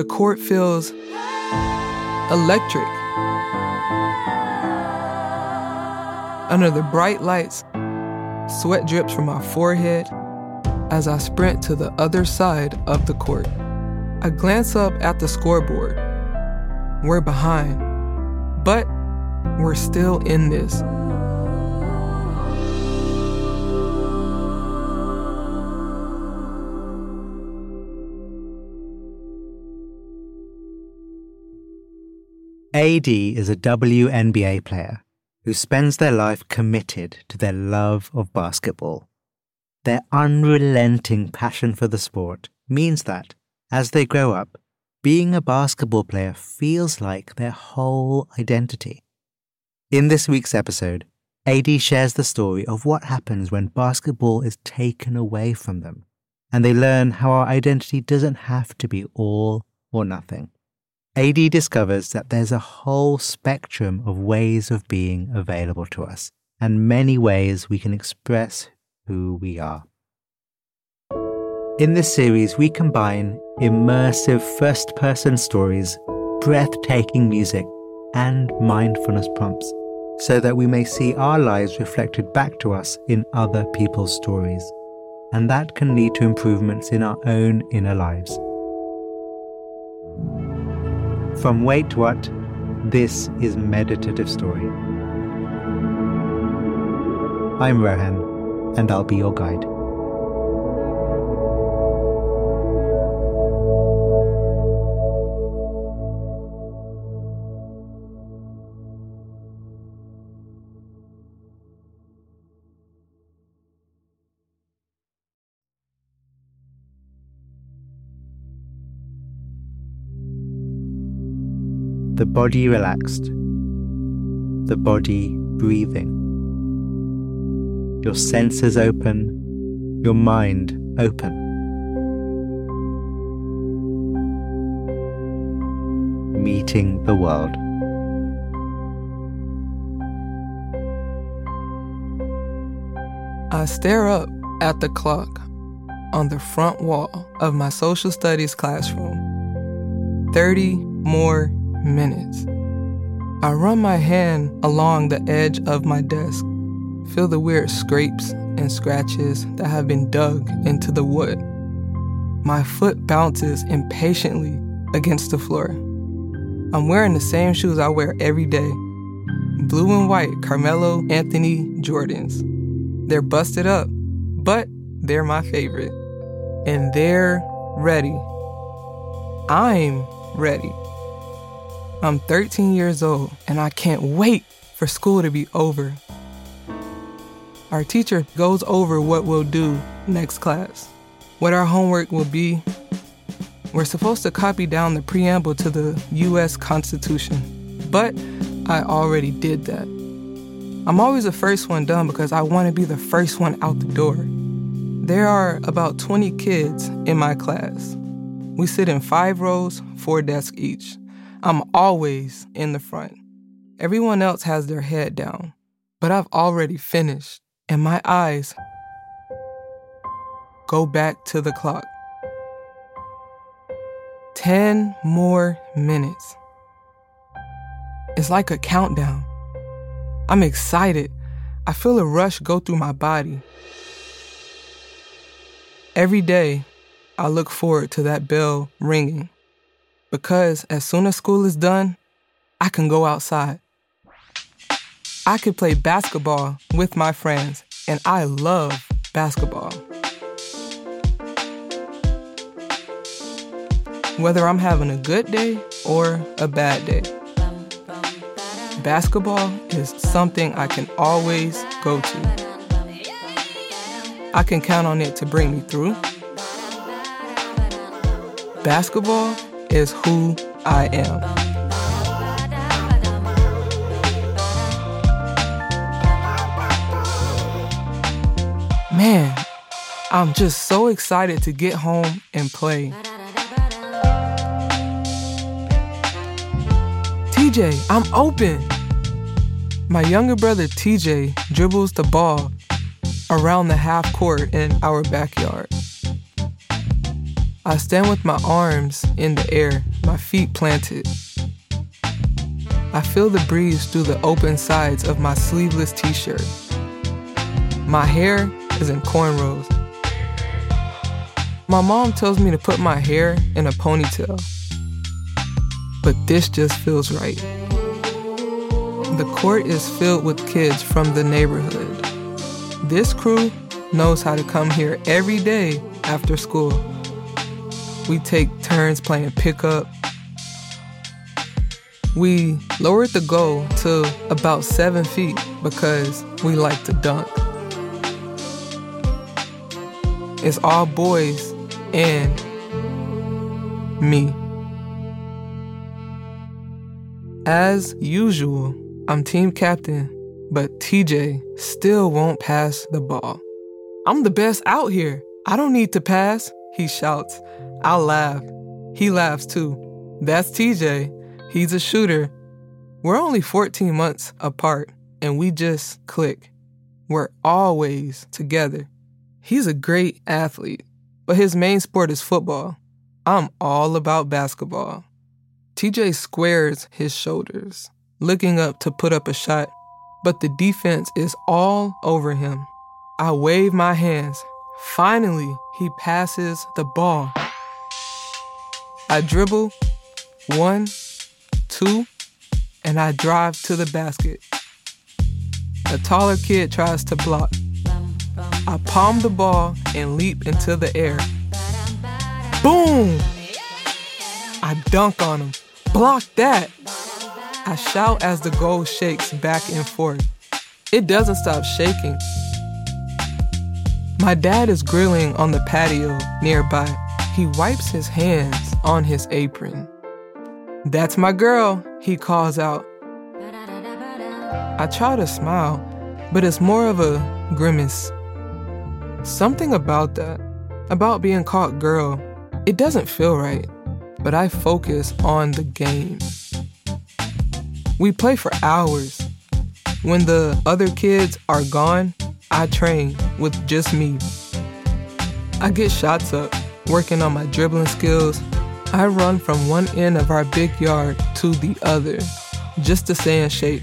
the court feels electric. Under the bright lights, sweat drips from my forehead as I sprint to the other side of the court. I glance up at the scoreboard. We're behind, but we're still in this. AD is a WNBA player who spends their life committed to their love of basketball. Their unrelenting passion for the sport means that, as they grow up, being a basketball player feels like their whole identity. In this week's episode, AD shares the story of what happens when basketball is taken away from them, and they learn how our identity doesn't have to be all or nothing. AD discovers that there's a whole spectrum of ways of being available to us, and many ways we can express who we are. In this series, we combine immersive first person stories, breathtaking music, and mindfulness prompts so that we may see our lives reflected back to us in other people's stories. And that can lead to improvements in our own inner lives. From Wait What, this is Meditative Story. I'm Rohan, and I'll be your guide. The body relaxed, the body breathing, your senses open, your mind open. Meeting the world. I stare up at the clock on the front wall of my social studies classroom. 30 more minutes. I run my hand along the edge of my desk, feel the weird scrapes and scratches that have been dug into the wood. My foot bounces impatiently against the floor. I'm wearing the same shoes I wear every day blue and white Carmelo Anthony Jordans. They're busted up, but they're my favorite. And they're ready. I'm ready. I'm 13 years old and I can't wait for school to be over. Our teacher goes over what we'll do next class, what our homework will be. We're supposed to copy down the preamble to the US Constitution, but I already did that. I'm always the first one done because I want to be the first one out the door. There are about 20 kids in my class. We sit in five rows, four desks each. I'm always in the front. Everyone else has their head down, but I've already finished, and my eyes go back to the clock. 10 more minutes. It's like a countdown. I'm excited. I feel a rush go through my body. Every day, I look forward to that bell ringing because as soon as school is done, I can go outside. I could play basketball with my friends, and I love basketball. Whether I'm having a good day or a bad day, basketball is something I can always go to. I can count on it to bring me through. Basketball is who I am. Man, I'm just so excited to get home and play. TJ, I'm open. My younger brother TJ dribbles the ball around the half court in our backyard. I stand with my arms in the air, my feet planted. I feel the breeze through the open sides of my sleeveless t shirt. My hair is in cornrows. My mom tells me to put my hair in a ponytail. But this just feels right. The court is filled with kids from the neighborhood. This crew knows how to come here every day after school. We take turns playing pickup. We lowered the goal to about seven feet because we like to dunk. It's all boys and me. As usual, I'm team captain but TJ still won't pass the ball. I'm the best out here. I don't need to pass, he shouts. I laugh. He laughs too. That's TJ. He's a shooter. We're only 14 months apart, and we just click. We're always together. He's a great athlete, but his main sport is football. I'm all about basketball. TJ squares his shoulders, looking up to put up a shot but the defense is all over him. I wave my hands. Finally, he passes the ball. I dribble one, two, and I drive to the basket. A taller kid tries to block. I palm the ball and leap into the air. Boom! I dunk on him. Block that! I shout as the goal shakes back and forth. It doesn't stop shaking. My dad is grilling on the patio nearby. He wipes his hands on his apron. That's my girl, he calls out. I try to smile, but it's more of a grimace. Something about that, about being called girl, it doesn't feel right, but I focus on the game. We play for hours. When the other kids are gone, I train with just me. I get shots up, working on my dribbling skills. I run from one end of our big yard to the other, just to stay in shape.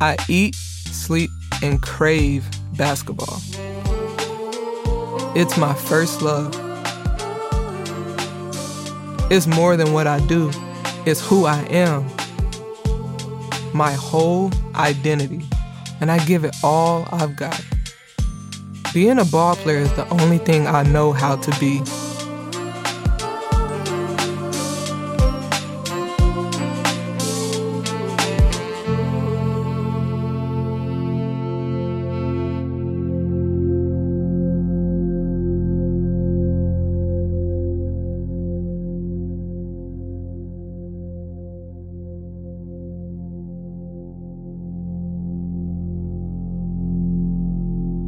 I eat, sleep, and crave basketball. It's my first love. It's more than what I do, it's who I am my whole identity, and I give it all I've got. Being a ball player is the only thing I know how to be.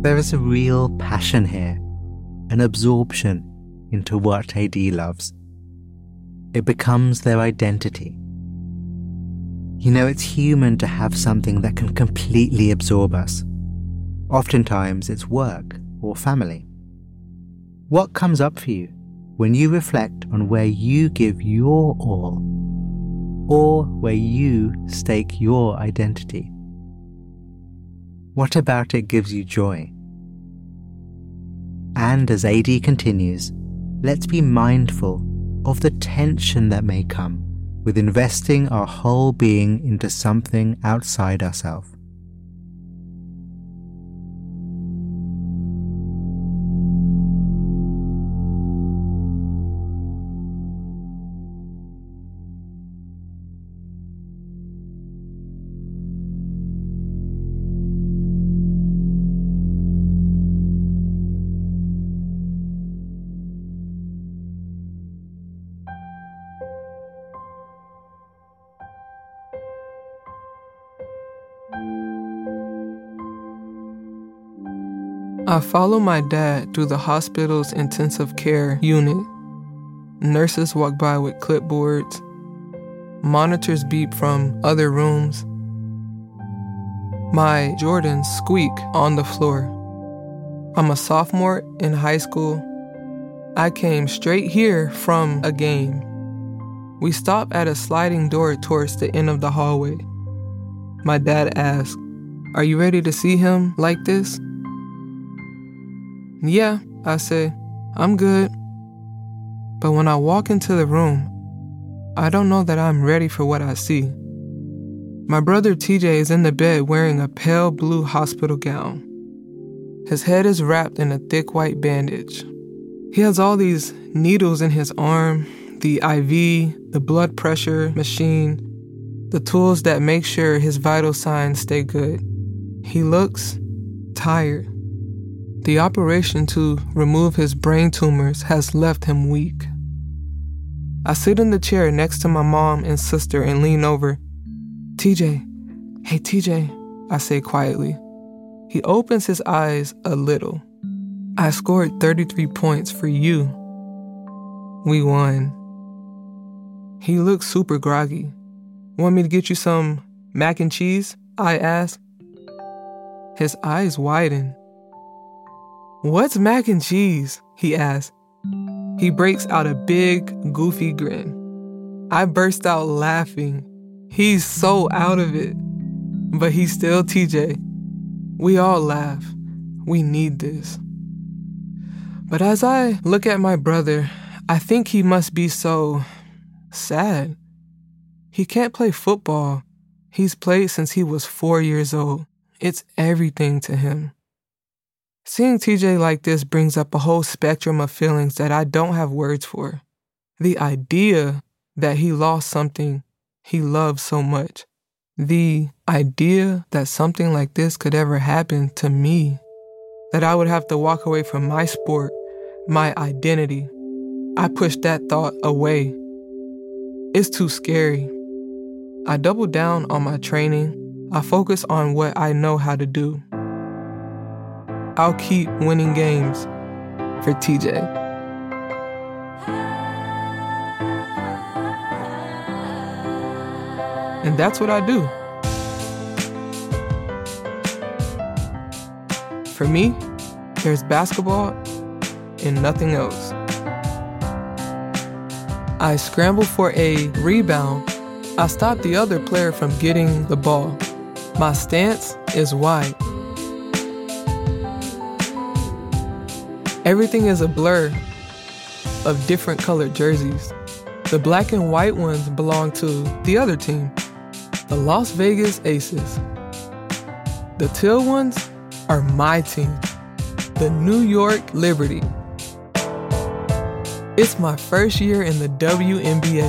There is a real passion here, an absorption into what AD loves. It becomes their identity. You know, it's human to have something that can completely absorb us. Oftentimes, it's work or family. What comes up for you when you reflect on where you give your all or where you stake your identity? What about it gives you joy? And as AD continues, let's be mindful of the tension that may come with investing our whole being into something outside ourselves. I follow my dad through the hospital's intensive care unit. Nurses walk by with clipboards. Monitors beep from other rooms. My Jordans squeak on the floor. I'm a sophomore in high school. I came straight here from a game. We stop at a sliding door towards the end of the hallway. My dad asks, Are you ready to see him like this? Yeah, I say, I'm good. But when I walk into the room, I don't know that I'm ready for what I see. My brother TJ is in the bed wearing a pale blue hospital gown. His head is wrapped in a thick white bandage. He has all these needles in his arm, the IV, the blood pressure machine, the tools that make sure his vital signs stay good. He looks tired. The operation to remove his brain tumors has left him weak. I sit in the chair next to my mom and sister and lean over. TJ, hey TJ, I say quietly. He opens his eyes a little. I scored 33 points for you. We won. He looks super groggy. Want me to get you some mac and cheese? I ask. His eyes widen. What's mac and cheese? He asks. He breaks out a big, goofy grin. I burst out laughing. He's so out of it. But he's still TJ. We all laugh. We need this. But as I look at my brother, I think he must be so sad. He can't play football. He's played since he was four years old. It's everything to him. Seeing TJ like this brings up a whole spectrum of feelings that I don't have words for. The idea that he lost something he loves so much. The idea that something like this could ever happen to me. That I would have to walk away from my sport, my identity. I push that thought away. It's too scary. I double down on my training. I focus on what I know how to do. I'll keep winning games for TJ. And that's what I do. For me, there's basketball and nothing else. I scramble for a rebound. I stop the other player from getting the ball. My stance is wide. Everything is a blur of different colored jerseys. The black and white ones belong to the other team, the Las Vegas Aces. The teal ones are my team, the New York Liberty. It's my first year in the WNBA.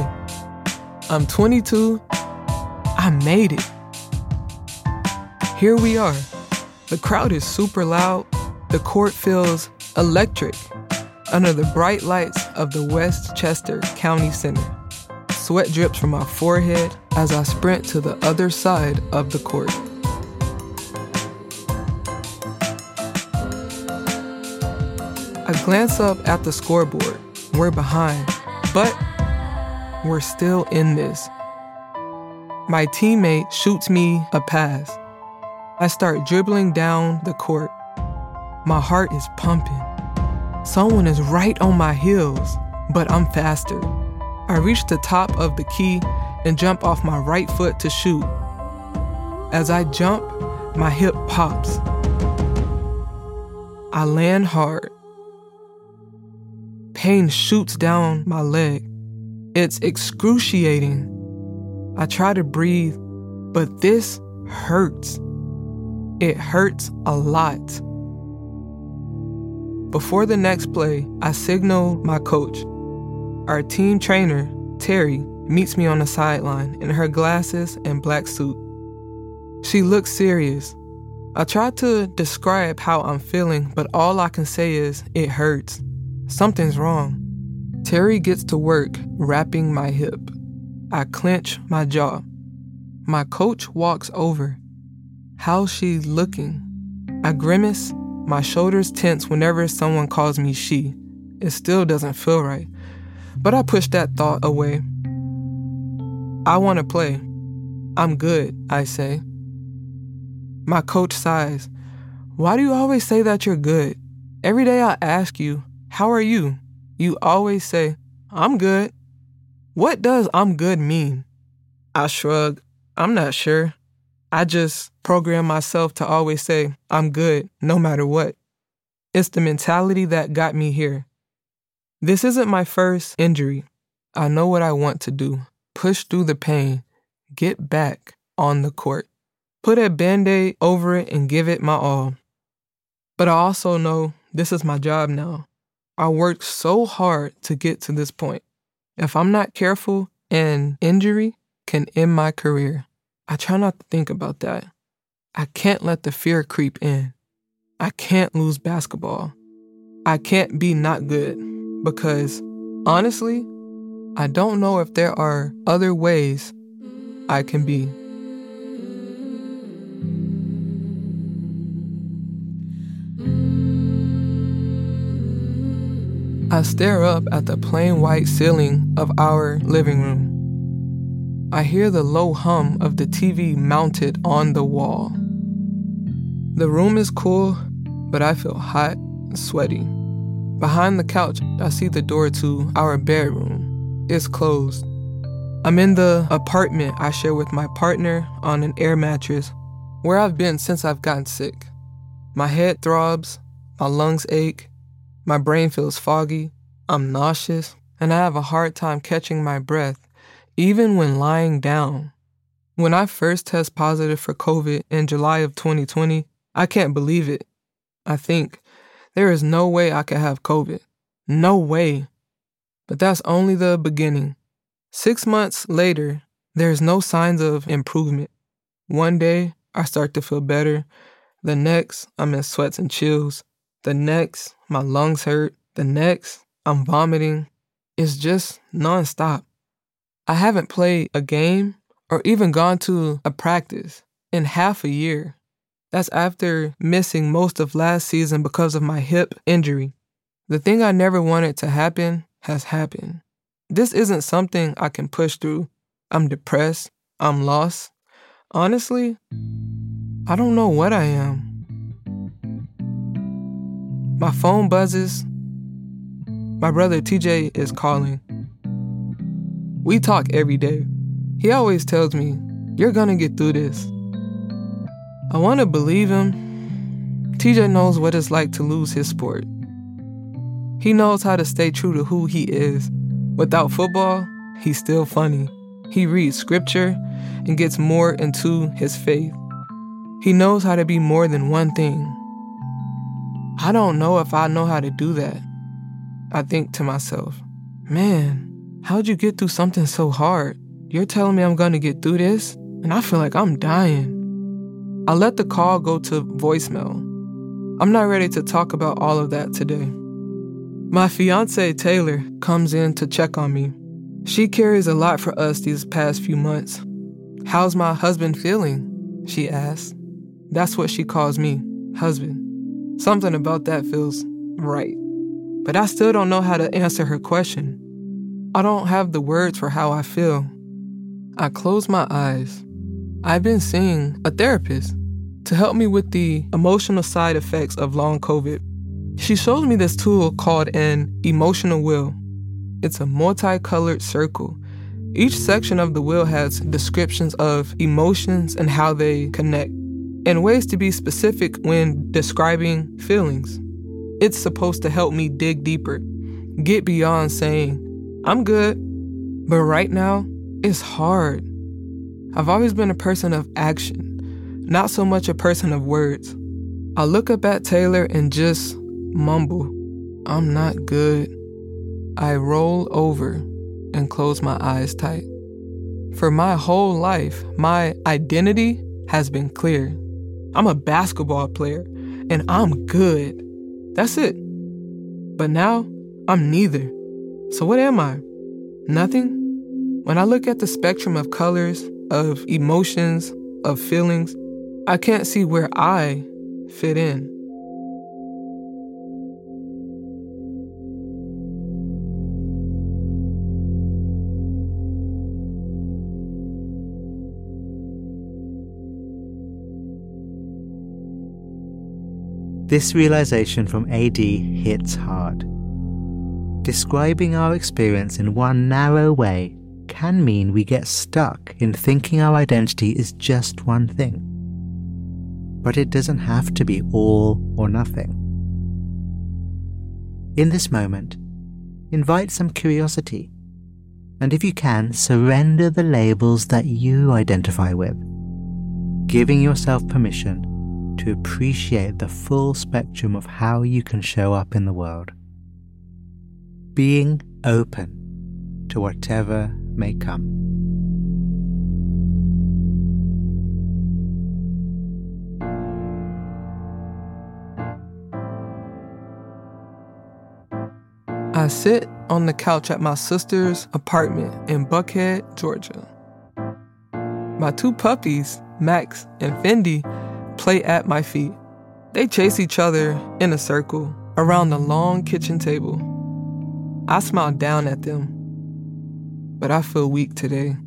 I'm 22. I made it. Here we are. The crowd is super loud. The court feels electric under the bright lights of the Westchester County Center. Sweat drips from my forehead as I sprint to the other side of the court. I glance up at the scoreboard. We're behind, but we're still in this. My teammate shoots me a pass. I start dribbling down the court. My heart is pumping. Someone is right on my heels, but I'm faster. I reach the top of the key and jump off my right foot to shoot. As I jump, my hip pops. I land hard. Pain shoots down my leg. It's excruciating. I try to breathe, but this hurts. It hurts a lot. Before the next play, I signal my coach. Our team trainer, Terry, meets me on the sideline in her glasses and black suit. She looks serious. I try to describe how I'm feeling, but all I can say is it hurts. Something's wrong. Terry gets to work wrapping my hip. I clench my jaw. My coach walks over. How's she looking? I grimace My shoulders tense whenever someone calls me she. It still doesn't feel right. But I push that thought away. I want to play. I'm good, I say. My coach sighs. Why do you always say that you're good? Every day I ask you, How are you? You always say, I'm good. What does I'm good mean? I shrug. I'm not sure. I just program myself to always say, I'm good, no matter what. It's the mentality that got me here. This isn't my first injury. I know what I want to do push through the pain, get back on the court, put a band aid over it, and give it my all. But I also know this is my job now. I worked so hard to get to this point. If I'm not careful, an injury can end my career. I try not to think about that. I can't let the fear creep in. I can't lose basketball. I can't be not good because honestly, I don't know if there are other ways I can be. I stare up at the plain white ceiling of our living room. I hear the low hum of the TV mounted on the wall. The room is cool, but I feel hot and sweaty. Behind the couch, I see the door to our bedroom. It's closed. I'm in the apartment I share with my partner on an air mattress where I've been since I've gotten sick. My head throbs, my lungs ache, my brain feels foggy, I'm nauseous, and I have a hard time catching my breath even when lying down. When I first test positive for COVID in July of 2020, I can't believe it. I think there is no way I could have COVID. No way. But that's only the beginning. Six months later, there's no signs of improvement. One day, I start to feel better. The next, I'm in sweats and chills. The next, my lungs hurt. The next, I'm vomiting. It's just nonstop. I haven't played a game or even gone to a practice in half a year. That's after missing most of last season because of my hip injury. The thing I never wanted to happen has happened. This isn't something I can push through. I'm depressed. I'm lost. Honestly, I don't know what I am. My phone buzzes. My brother TJ is calling. We talk every day. He always tells me, You're gonna get through this. I wanna believe him. TJ knows what it's like to lose his sport. He knows how to stay true to who he is. Without football, he's still funny. He reads scripture and gets more into his faith. He knows how to be more than one thing. I don't know if I know how to do that. I think to myself, man, How'd you get through something so hard? You're telling me I'm gonna get through this, and I feel like I'm dying. I let the call go to voicemail. I'm not ready to talk about all of that today. My fiance, Taylor, comes in to check on me. She carries a lot for us these past few months. How's my husband feeling? She asks. That's what she calls me, husband. Something about that feels right. But I still don't know how to answer her question. I don't have the words for how I feel. I close my eyes. I've been seeing a therapist to help me with the emotional side effects of long COVID. She showed me this tool called an emotional wheel. It's a multicolored circle. Each section of the wheel has descriptions of emotions and how they connect, and ways to be specific when describing feelings. It's supposed to help me dig deeper, get beyond saying, I'm good, but right now, it's hard. I've always been a person of action, not so much a person of words. I look up at Taylor and just mumble, I'm not good. I roll over and close my eyes tight. For my whole life, my identity has been clear. I'm a basketball player and I'm good. That's it. But now, I'm neither. So, what am I? Nothing? When I look at the spectrum of colors, of emotions, of feelings, I can't see where I fit in. This realization from AD hits hard. Describing our experience in one narrow way can mean we get stuck in thinking our identity is just one thing. But it doesn't have to be all or nothing. In this moment, invite some curiosity, and if you can, surrender the labels that you identify with, giving yourself permission to appreciate the full spectrum of how you can show up in the world. Being open to whatever may come. I sit on the couch at my sister's apartment in Buckhead, Georgia. My two puppies, Max and Fendi, play at my feet. They chase each other in a circle around the long kitchen table. I smile down at them, but I feel weak today.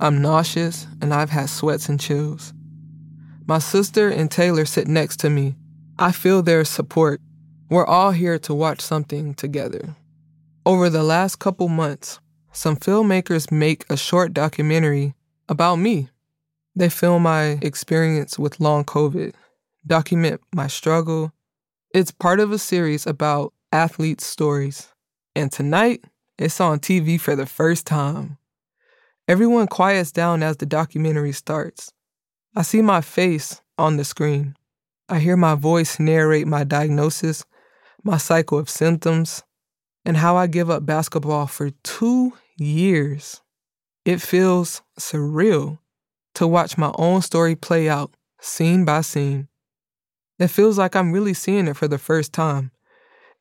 I'm nauseous and I've had sweats and chills. My sister and Taylor sit next to me. I feel their support. We're all here to watch something together. Over the last couple months, some filmmakers make a short documentary about me they film my experience with long COVID, document my struggle. It's part of a series about athletes' stories. And tonight, it's on TV for the first time. Everyone quiets down as the documentary starts. I see my face on the screen. I hear my voice narrate my diagnosis, my cycle of symptoms, and how I give up basketball for two years. It feels surreal to watch my own story play out, scene by scene. It feels like I'm really seeing it for the first time.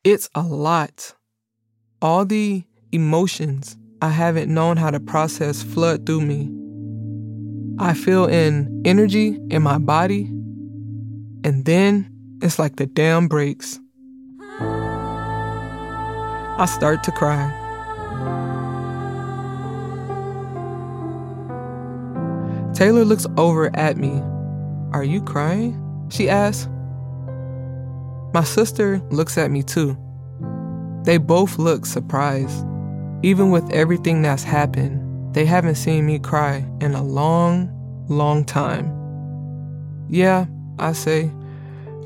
It's a lot. All the emotions I haven't known how to process flood through me. I feel an energy in my body, and then it's like the dam breaks. I start to cry. Taylor looks over at me. Are you crying? She asks. My sister looks at me too. They both look surprised. Even with everything that's happened, they haven't seen me cry in a long, long time. Yeah, I say,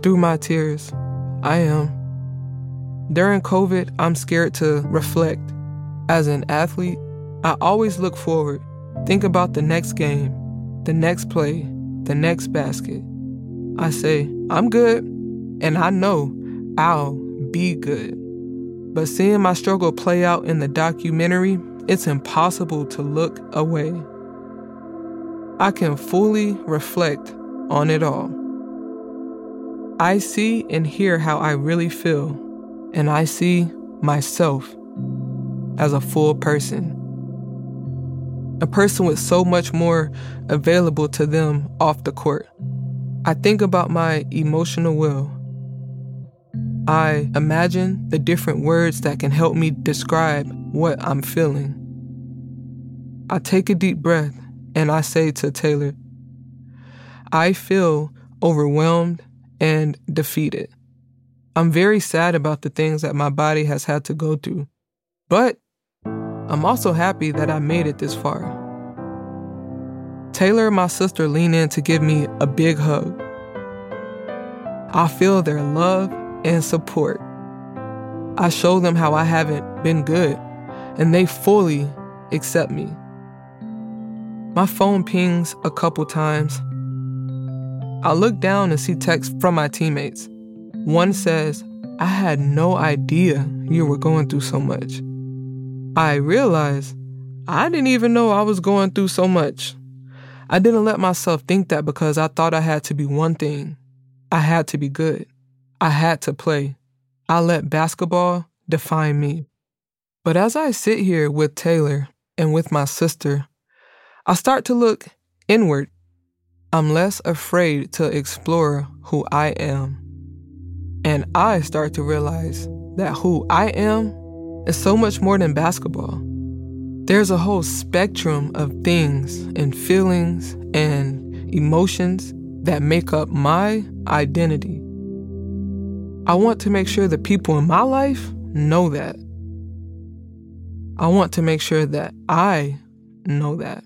through my tears, I am. During COVID, I'm scared to reflect. As an athlete, I always look forward, think about the next game, the next play, the next basket. I say, I'm good, and I know I'll be good. But seeing my struggle play out in the documentary, it's impossible to look away. I can fully reflect on it all. I see and hear how I really feel, and I see myself as a full person a person with so much more available to them off the court. I think about my emotional wheel. I imagine the different words that can help me describe what I'm feeling. I take a deep breath and I say to Taylor, I feel overwhelmed and defeated. I'm very sad about the things that my body has had to go through, but I'm also happy that I made it this far. Taylor and my sister lean in to give me a big hug. I feel their love and support. I show them how I haven't been good, and they fully accept me. My phone pings a couple times. I look down and see texts from my teammates. One says, I had no idea you were going through so much. I realized I didn't even know I was going through so much. I didn't let myself think that because I thought I had to be one thing. I had to be good. I had to play. I let basketball define me. But as I sit here with Taylor and with my sister, I start to look inward. I'm less afraid to explore who I am. And I start to realize that who I am is so much more than basketball. There's a whole spectrum of things and feelings and emotions that make up my identity. I want to make sure the people in my life know that. I want to make sure that I know that.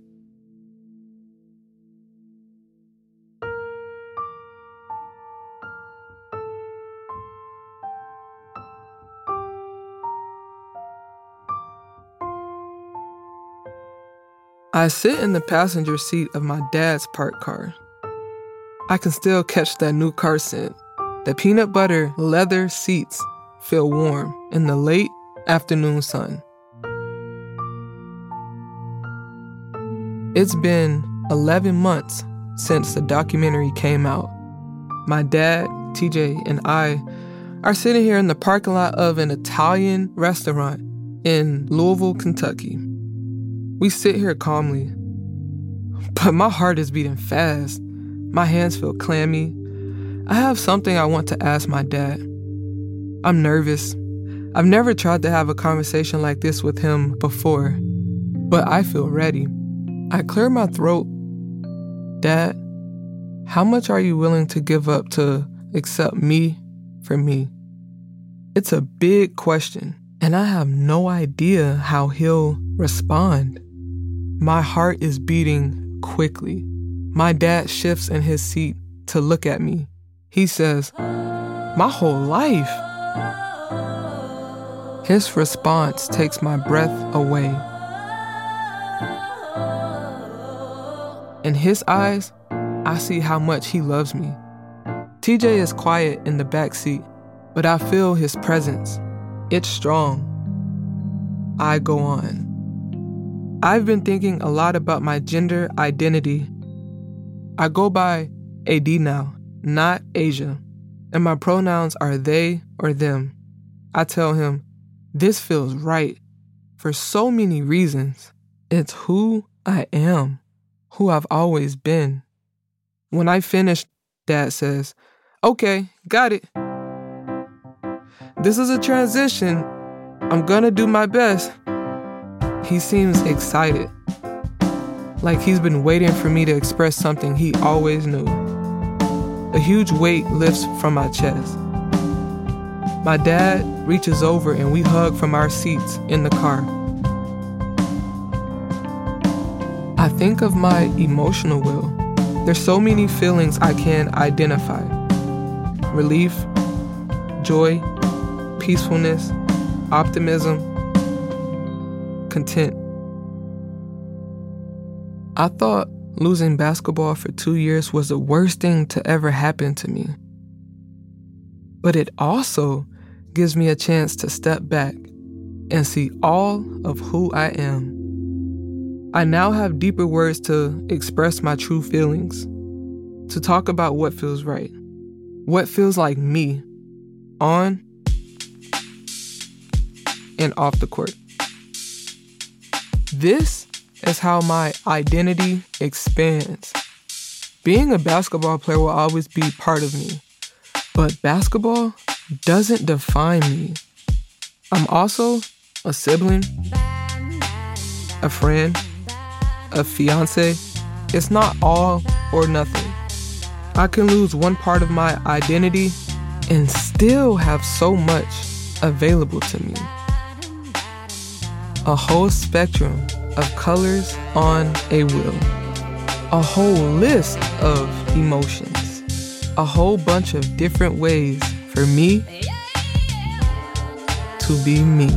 I sit in the passenger seat of my dad's parked car. I can still catch that new car scent. The peanut butter leather seats feel warm in the late afternoon sun. It's been 11 months since the documentary came out. My dad, TJ, and I are sitting here in the parking lot of an Italian restaurant in Louisville, Kentucky. We sit here calmly, but my heart is beating fast. My hands feel clammy. I have something I want to ask my dad. I'm nervous. I've never tried to have a conversation like this with him before, but I feel ready. I clear my throat. Dad, how much are you willing to give up to accept me for me? It's a big question, and I have no idea how he'll respond. My heart is beating quickly. My dad shifts in his seat to look at me. He says, My whole life. His response takes my breath away. In his eyes, I see how much he loves me. TJ is quiet in the back seat, but I feel his presence. It's strong. I go on. I've been thinking a lot about my gender identity. I go by AD now, not Asia, and my pronouns are they or them. I tell him, this feels right for so many reasons. It's who I am, who I've always been. When I finish, Dad says, Okay, got it. This is a transition. I'm gonna do my best. He seems excited, like he's been waiting for me to express something he always knew. A huge weight lifts from my chest. My dad reaches over and we hug from our seats in the car. I think of my emotional wheel. There's so many feelings I can identify relief, joy, peacefulness, optimism, content. I thought losing basketball for two years was the worst thing to ever happen to me. But it also gives me a chance to step back and see all of who I am. I now have deeper words to express my true feelings, to talk about what feels right, what feels like me, on and off the court. This is how my identity expands. Being a basketball player will always be part of me, but basketball doesn't define me. I'm also a sibling, a friend, a fiance. It's not all or nothing. I can lose one part of my identity and still have so much available to me a whole spectrum of colors on a wheel, a whole list of emotions, a whole bunch of different ways for me to be me.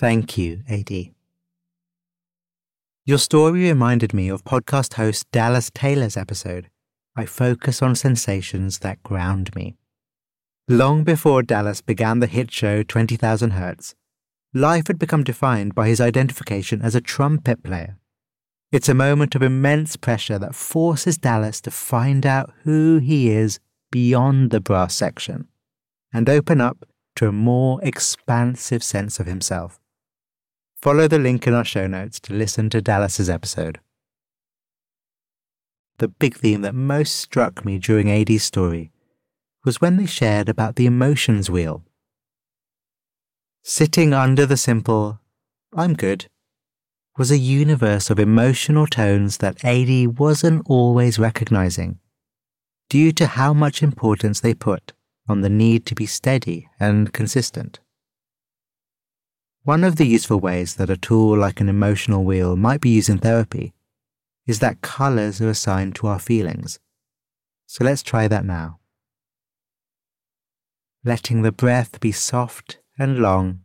Thank you, AD. Your story reminded me of podcast host Dallas Taylor's episode, I Focus on Sensations That Ground Me. Long before Dallas began the hit show 20,000 Hertz, life had become defined by his identification as a trumpet player. It's a moment of immense pressure that forces Dallas to find out who he is beyond the brass section and open up to a more expansive sense of himself. Follow the link in our show notes to listen to Dallas's episode. The big theme that most struck me during AD's story was when they shared about the emotions wheel. Sitting under the simple, I'm good, was a universe of emotional tones that AD wasn't always recognizing, due to how much importance they put on the need to be steady and consistent. One of the useful ways that a tool like an emotional wheel might be used in therapy is that colors are assigned to our feelings. So let's try that now. Letting the breath be soft and long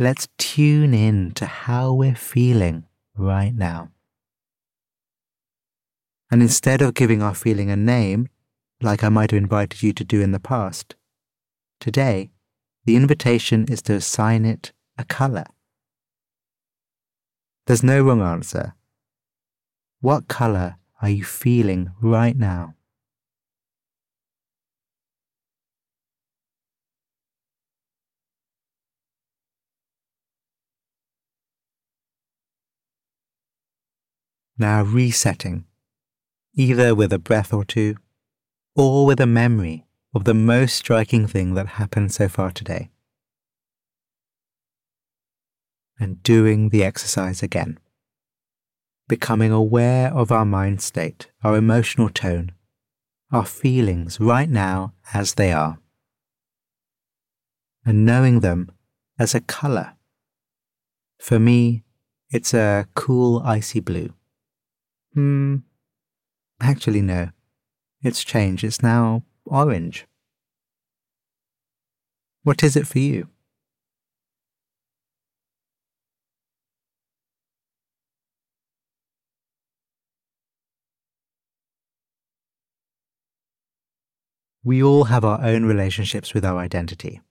Let's tune in to how we're feeling right now. And instead of giving our feeling a name, like I might have invited you to do in the past, today the invitation is to assign it a colour. There's no wrong answer. What colour are you feeling right now? now resetting, either with a breath or two, or with a memory of the most striking thing that happened so far today. And doing the exercise again. Becoming aware of our mind state, our emotional tone, our feelings right now as they are. And knowing them as a colour. For me, it's a cool icy blue. Hmm. Actually, no. It's changed. It's now orange. What is it for you? We all have our own relationships with our identity.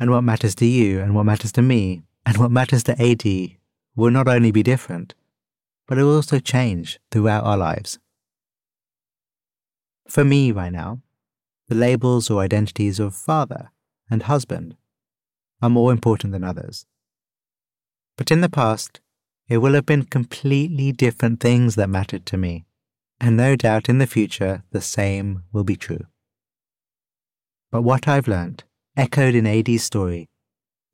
And what matters to you and what matters to me and what matters to AD will not only be different, but it will also change throughout our lives. For me, right now, the labels or identities of father and husband are more important than others. But in the past, it will have been completely different things that mattered to me, and no doubt in the future the same will be true. But what I've learned, echoed in AD's story,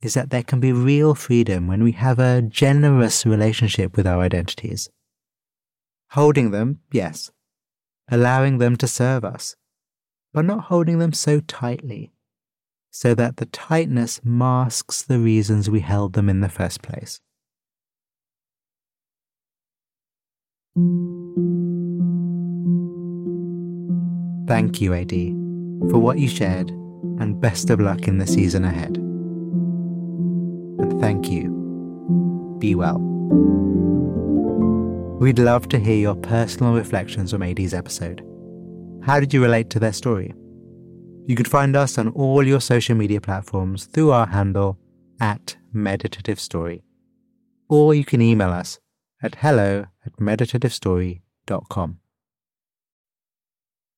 is that there can be real freedom when we have a generous relationship with our identities. Holding them, yes, allowing them to serve us, but not holding them so tightly, so that the tightness masks the reasons we held them in the first place. Thank you, AD, for what you shared, and best of luck in the season ahead and thank you. Be well. We'd love to hear your personal reflections on AD's episode. How did you relate to their story? You can find us on all your social media platforms through our handle at Meditative Story. Or you can email us at hello at meditativestory.com.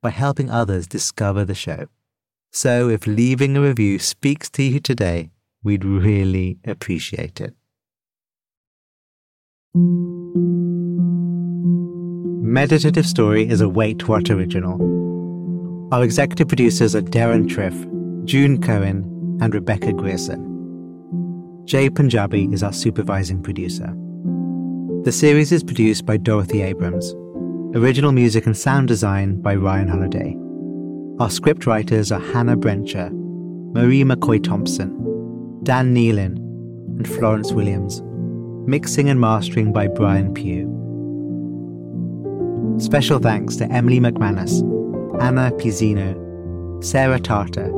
by helping others discover the show. So if leaving a review speaks to you today, We'd really appreciate it. Meditative Story is a Wait What original. Our executive producers are Deron Triff, June Cohen, and Rebecca Grierson. Jay Punjabi is our supervising producer. The series is produced by Dorothy Abrams. Original music and sound design by Ryan Holladay. Our script writers are Hannah Brencher, Marie McCoy Thompson, Dan Nealon, and Florence Williams. Mixing and mastering by Brian Pugh. Special thanks to Emily McManus, Anna Pizzino, Sarah Tartar,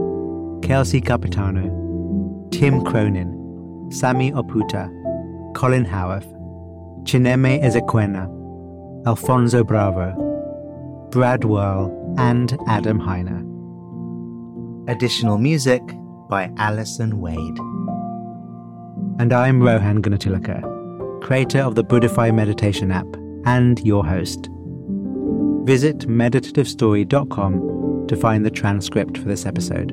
Kelsey Capitano, Tim Cronin, Sami Oputa, Colin Howarth, Chineme Ezequena, Alfonso Bravo, Brad Whirl, and Adam Heiner. Additional music by Alison Wade. And I'm Rohan Gunatillake, creator of the Buddhify Meditation app and your host. Visit meditativestory.com to find the transcript for this episode.